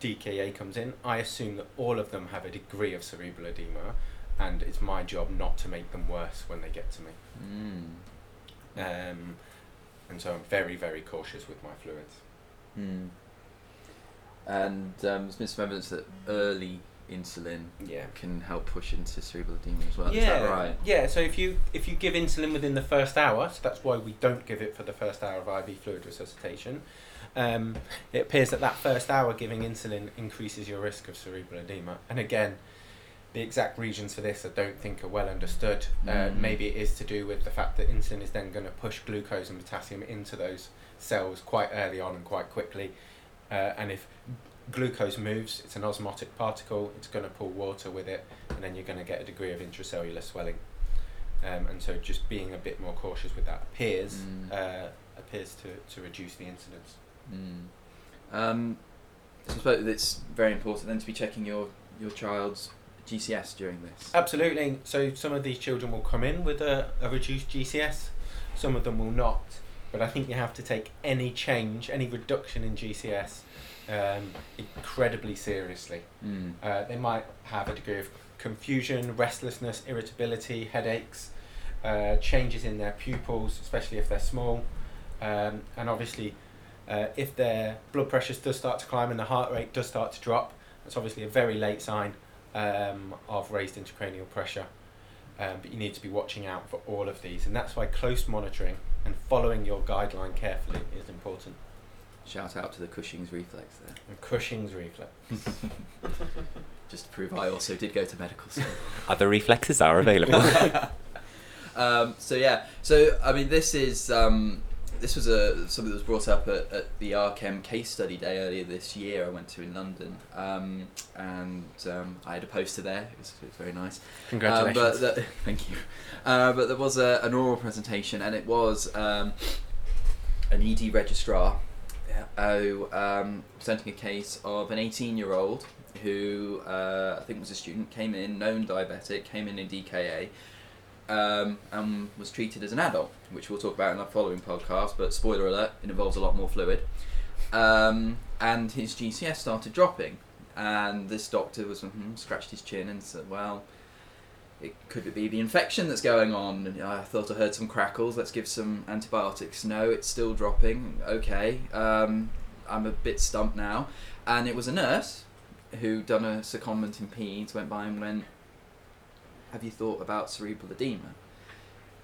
DKA comes in, I assume that all of them have a degree of cerebral edema, and it's my job not to make them worse when they get to me. Mm. Um, and so I'm very, very cautious with my fluids. Mm. And um, there's been some evidence that early insulin Yeah. can help push into cerebral edema as well. Is that right? Yeah. So if you if you give insulin within the first hour, so that's why we don't give it for the first hour of IV fluid resuscitation. Um, it appears that that first hour giving insulin increases your risk of cerebral edema. And again, the exact reasons for this I don't think are well understood. Uh, Mm. maybe it is to do with the fact that insulin is then going to push glucose and potassium into those cells quite early on and quite quickly. Uh, and if glucose moves, it's an osmotic particle, it's going to pull water with it, and then you're going to get a degree of intracellular swelling. Um, and so just being a bit more cautious with that appears Mm. uh, appears to, to reduce the incidence. Mm. Um, so I suppose it's very important then to be checking your, your child's GCS during this. Absolutely. So some of these children will come in with a, a reduced GCS, some of them will not. But I think you have to take any change, any reduction in GCS, um, incredibly seriously. Mm. Uh, they might have a degree of confusion, restlessness, irritability, headaches, uh, changes in their pupils, especially if they're small, um, and obviously, uh, if their blood pressure does start to climb and the heart rate does start to drop, that's obviously a very late sign um, of raised intracranial pressure. Um, but you need to be watching out for all of these, and that's why close monitoring and following your guideline carefully is important. Shout out to the Cushing's reflex there. And Cushing's reflex. Just to prove I also did go to medical school. Other reflexes are available. um, so yeah, so I mean, this is um, this was a something that was brought up at, at the RCEM case study day earlier this year. I went to in London, um, and um, I had a poster there. It was, it was very nice. Congratulations. Uh, but the, thank you. Uh, but there was a, an oral presentation, and it was um, an ED registrar who um, presenting a case of an 18-year-old who uh, I think was a student, came in, known diabetic, came in in DKA, um, and was treated as an adult, which we'll talk about in our following podcast. But spoiler alert, it involves a lot more fluid. Um, and his GCS started dropping, and this doctor was mhm, scratched his chin and said, "Well, it could it be the infection that's going on?" I thought I heard some crackles. Let's give some antibiotics. No, it's still dropping. Okay, um, I'm a bit stumped now. And it was a nurse who done a secondment in peds went by and went, "Have you thought about cerebral edema?"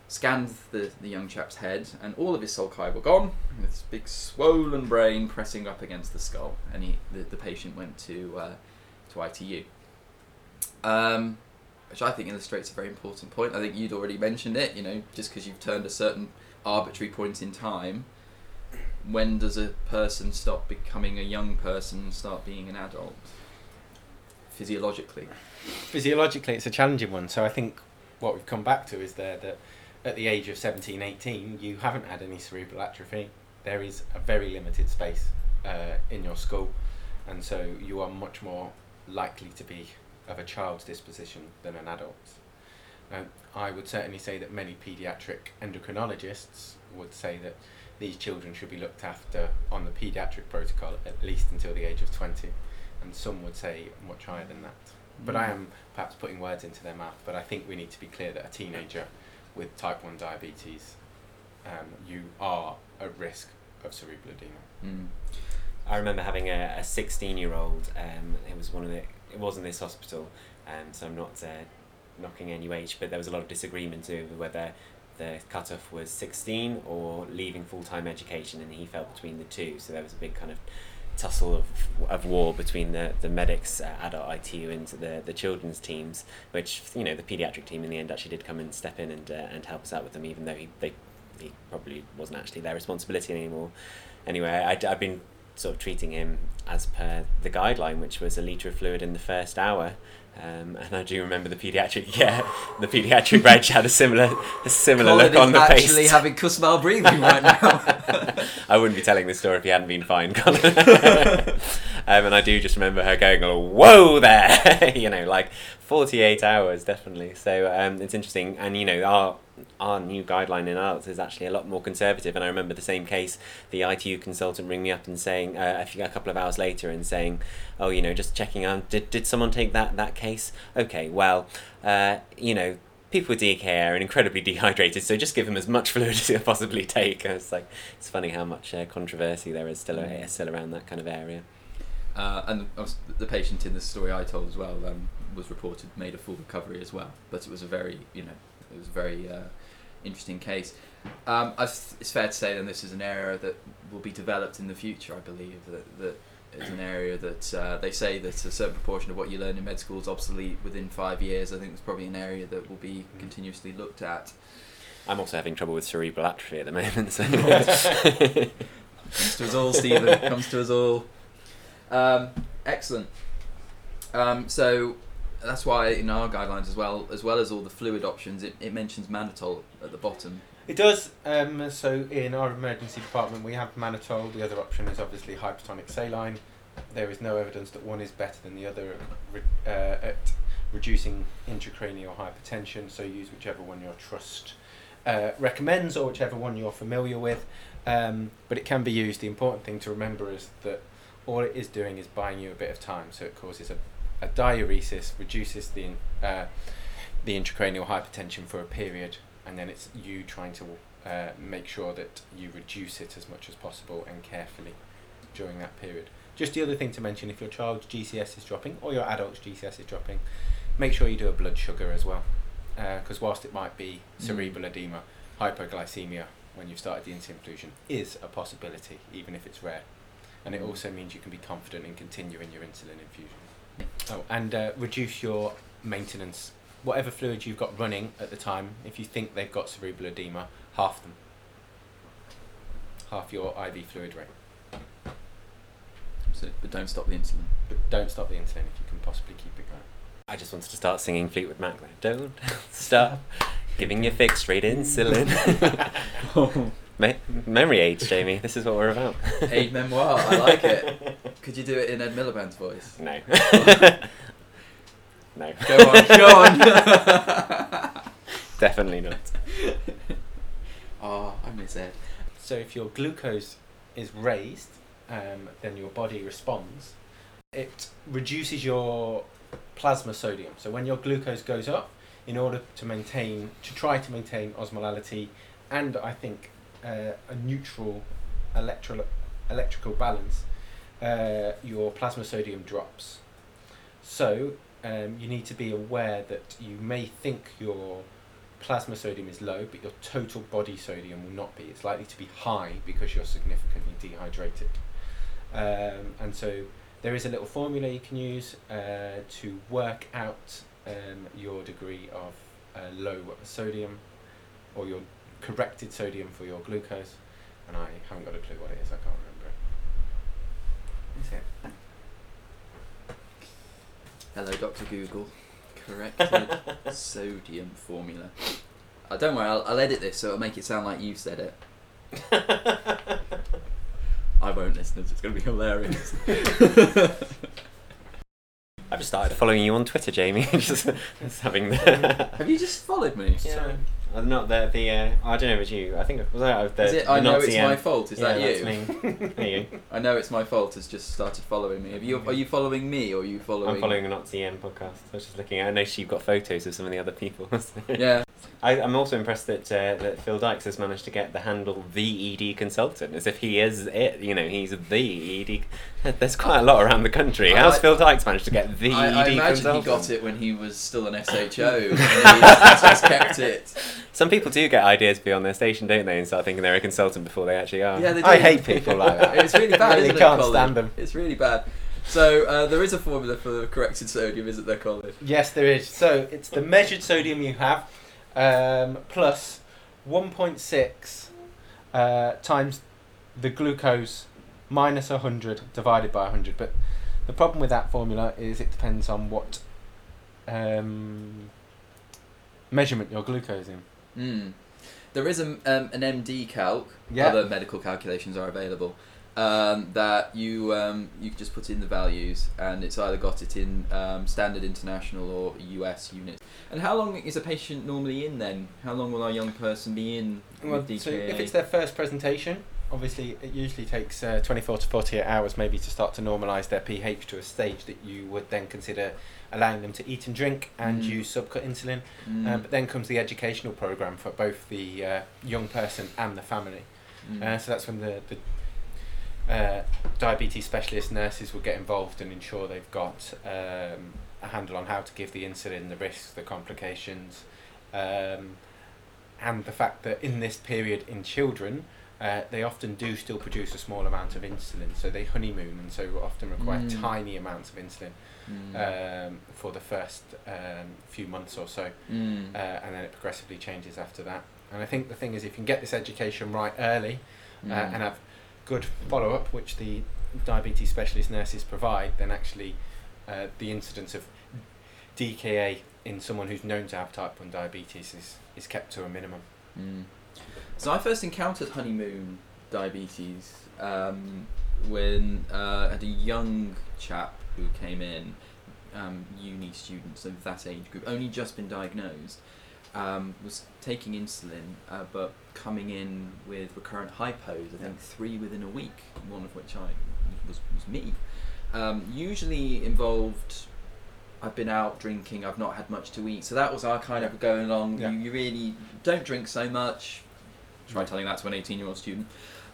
Scanned the, the young chap's head, and all of his sulci were gone, with his big swollen brain pressing up against the skull, and he, the, the patient went to uh, to ITU. Um, which I think illustrates a very important point. I think you'd already mentioned it. You know, just because you've turned a certain arbitrary point in time, when does a person stop becoming a young person and start being an adult? Physiologically. Physiologically, it's a challenging one. So I think what we've come back to is there that at the age of 17, 18, you haven't had any cerebral atrophy. There is a very limited space uh, in your skull, and so you are much more likely to be of a child's disposition than an adult. Um, I would certainly say that many paediatric endocrinologists would say that these children should be looked after on the paediatric protocol at least until the age of 20, and some would say much higher than that. But I am perhaps putting words into their mouth, but I think we need to be clear that a teenager with type 1 diabetes, um, you are at risk of cerebral edema. Mm. I remember having a 16 year old, um, it was one of the, it wasn't this hospital, um, so I'm not uh, knocking NUH, but there was a lot of disagreement over whether the cutoff was 16 or leaving full time education, and he fell between the two, so there was a big kind of tussle of, of war between the, the medics uh, adult ITU and the, the children's teams, which, you know, the paediatric team in the end actually did come and step in and, uh, and help us out with them, even though he, they, he probably wasn't actually their responsibility anymore. Anyway, I, I've been sort of treating him as per the guideline, which was a litre of fluid in the first hour. Um, and I do remember the paediatric, yeah, the paediatric reg had a similar, a similar Colin look on the face. actually having Kussmaul breathing right now. I wouldn't be telling this story if he hadn't been fine, Colin. um, and I do just remember her going, "Whoa, there!" you know, like forty-eight hours, definitely. So um, it's interesting, and you know, our our new guideline in adults is actually a lot more conservative. And I remember the same case, the ITU consultant ring me up and saying uh, a, few, a couple of hours later and saying, "Oh, you know, just checking on Did did someone take that that case? Okay, well, uh, you know." People with DKA are incredibly dehydrated, so just give them as much fluid as you possibly take. And it's like it's funny how much uh, controversy there is still uh, still around that kind of area. Uh, and the patient in the story I told as well um, was reported made a full recovery as well. But it was a very, you know, it was a very uh, interesting case. Um, it's fair to say then this is an area that will be developed in the future. I believe that that is an area that uh, they say that a certain proportion of what you learn in med school is obsolete within five years. I think it's probably an area that will be continuously looked at. I'm also having trouble with cerebral atrophy at the moment. So Comes to us all, Stephen. Comes to us all. Um, excellent. Um, so that's why in our guidelines as well, as well as all the fluid options, it, it mentions mannitol at the bottom. It does. Um, so in our emergency department, we have mannitol. The other option is obviously hypertonic saline. There is no evidence that one is better than the other uh, at reducing intracranial hypertension. So use whichever one your trust uh, recommends or whichever one you're familiar with. Um, but it can be used. The important thing to remember is that all it is doing is buying you a bit of time. So it causes a, a diuresis, reduces the uh, the intracranial hypertension for a period, and then it's you trying to uh, make sure that you reduce it as much as possible and carefully during that period. Just the other thing to mention: if your child's GCS is dropping or your adult's GCS is dropping, make sure you do a blood sugar as well, because whilst it might be cerebral edema, hypoglycemia when you've started the insulin infusion is a possibility, even if it's rare. And it also means you can be confident in continuing your insulin infusion. Oh, and uh, reduce your maintenance. Whatever fluids you've got running at the time, if you think they've got cerebral edema, half them. Half your IV fluid rate. So, but don't stop the insulin. But don't stop the insulin if you can possibly keep it going. I just wanted to start singing Fleetwood Mac. Like, Don't stop giving your fixed rate insulin. Me- memory aids, Jamie. This is what we're about. Aid memoir, I like it. Could you do it in Ed Miliband's voice? No. no. Go on, go on. Definitely not. oh, I miss Ed. So if your glucose is raised, um, then your body responds. It reduces your plasma sodium. So when your glucose goes up, in order to maintain, to try to maintain osmolality, and I think uh, a neutral electro- electrical balance, uh, your plasma sodium drops. So um, you need to be aware that you may think your plasma sodium is low, but your total body sodium will not be. It's likely to be high because you're significantly dehydrated. Um, and so there is a little formula you can use uh, to work out um, your degree of uh, low sodium or your corrected sodium for your glucose. And I haven't got a clue what it is, I can't remember it. Hello, Dr. Google. Corrected sodium formula. Uh, don't worry, I'll, I'll edit this so it'll make it sound like you said it. I won't, listeners. It's going to be hilarious. I've just started following you on Twitter, Jamie. just, just having the. Have you just followed me? Yeah. I'm not the the. Uh, I don't know if it's you. I think was I the. Is it? the I know Nazi, it's my um, fault. Is yeah, that that's you? me. There you go. I know it's my fault. It's just started following me. Have you? Are you following me or are you following? I'm following a Nazi M podcast. I was just looking. I noticed you've got photos of some of the other people. Yeah. I, I'm also impressed that uh, that Phil Dykes has managed to get the handle the ED consultant, as if he is it. You know, he's the ED. There's quite a lot around the country. I How's like- Phil Dykes managed to get the I, ED I imagine consultant? he got it when he was still an SHO. and he's just kept it. Some people do get ideas beyond their station, don't they, and start thinking they're a consultant before they actually are. Yeah, they do. I hate people like that. It's really bad. Really isn't can't it, Colin? stand them. It's really bad. So uh, there is a formula for corrected sodium, isn't there, Colin? Yes, there is. So it's the measured sodium you have um, plus 1.6 uh, times the glucose minus 100 divided by 100. But the problem with that formula is it depends on what um, measurement your glucose in. Mm. There is a, um, an MD calc. Yeah. Other medical calculations are available. Um, that you um, you just put in the values, and it's either got it in um, standard international or US units. And how long is a patient normally in then? How long will our young person be in Well, with DKA? so if it's their first presentation, obviously it usually takes uh, 24 to 48 hours maybe to start to normalise their pH to a stage that you would then consider allowing them to eat and drink and Mm. use subcut insulin. Mm, Uh, but then comes the educational program for both the uh, young person and the family. mm. Uh, so that's when the, the uh, diabetes specialist nurses will get involved and ensure they've got um, a handle on how to give the insulin, the risks, the complications, um, and the fact that in this period in children, uh, they often do still produce a small amount of insulin, so they honeymoon and so often require Mm. tiny amounts of insulin Mm. um, for the first um, few months or so, Mm. uh, and then it progressively changes after that. And I think the thing is, if you can get this education right early uh, Mm. and have good follow up, which the diabetes specialist nurses provide, then actually uh, the incidence of DKA in someone who's known to have type 1 diabetes is, is kept to a minimum. So I first encountered honeymoon diabetes um, when uh, I had a young chap who came in, um, uni student, so that age group, only just been diagnosed, um, was taking insulin, uh, but coming in with recurrent hypos. I think three within a week, one of which I was, was me. Um, usually involved. I've been out drinking. I've not had much to eat, so that was our kind of going along. Yeah. You, you really don't drink so much. Try telling that to an eighteen-year-old student,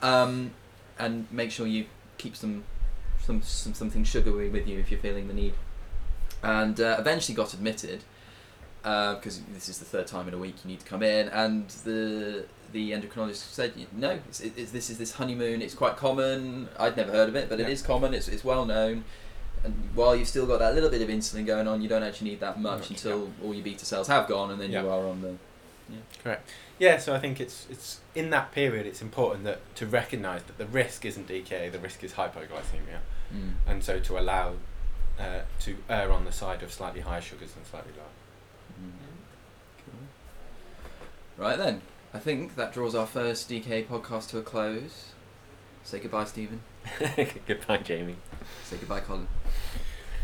um, and make sure you keep some, some, some something sugary with you if you're feeling the need. And uh, eventually got admitted because this is the third time in a week you need to come in, and the the endocrinologist said, no, it's, it's, this is this honeymoon. It's quite common. I'd never heard of it, but it Yeah. is common. It's, it's well known. And while you've still got that little bit of insulin going on, you don't actually need that much Much, until all your beta cells have gone, and then you are on the. Correct. Yeah, so I think it's it's in that period it's important that to recognise that the risk isn't DKA, the risk is hypoglycemia, Mm. and so to allow uh, to err on the side of slightly higher sugars and slightly lower. Cool. Right then, I think that draws our first DK podcast to a close. Say goodbye, Stephen. Goodbye, Jamie. Say goodbye, Colin.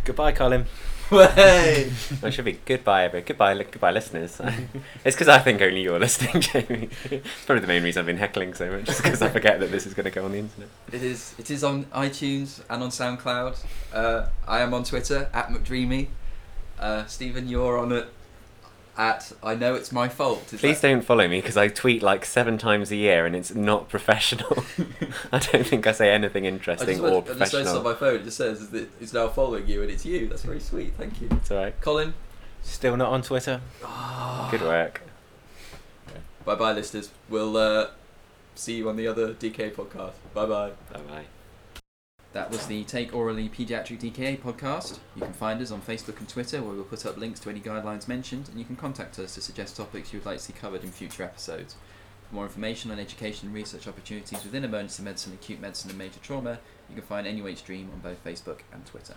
Goodbye, Colin. Way. It should be goodbye, every goodbye, li- goodbye, listeners. it's because I think only you're listening, Jamie. it's probably the main reason I've been heckling so much, just because I forget that this is going to go on the internet. It is. It is on iTunes and on SoundCloud. Uh, I am on Twitter at McDreamy. Uh, Stephen, you're on it at I know it's my fault. Is Please that- don't follow me because I tweet like seven times a year and it's not professional. I don't think I say anything I interesting just, or went, I just noticed on professional. my phone it just says that it's now following you and it's you. That's very sweet. Thank you, It's alright. Colin. Still not on Twitter. Good work. Bye bye, listeners. We'll uh, see you on the other DK podcast. Bye bye. Bye bye. That was the Take Orally Pediatric DKA podcast. You can find us on Facebook and Twitter where we'll put up links to any guidelines mentioned, and you can contact us to suggest topics you would like to see covered in future episodes. For more information on education and research opportunities within emergency medicine, acute medicine, and major trauma, you can find NUH DREEAM on both Facebook and Twitter.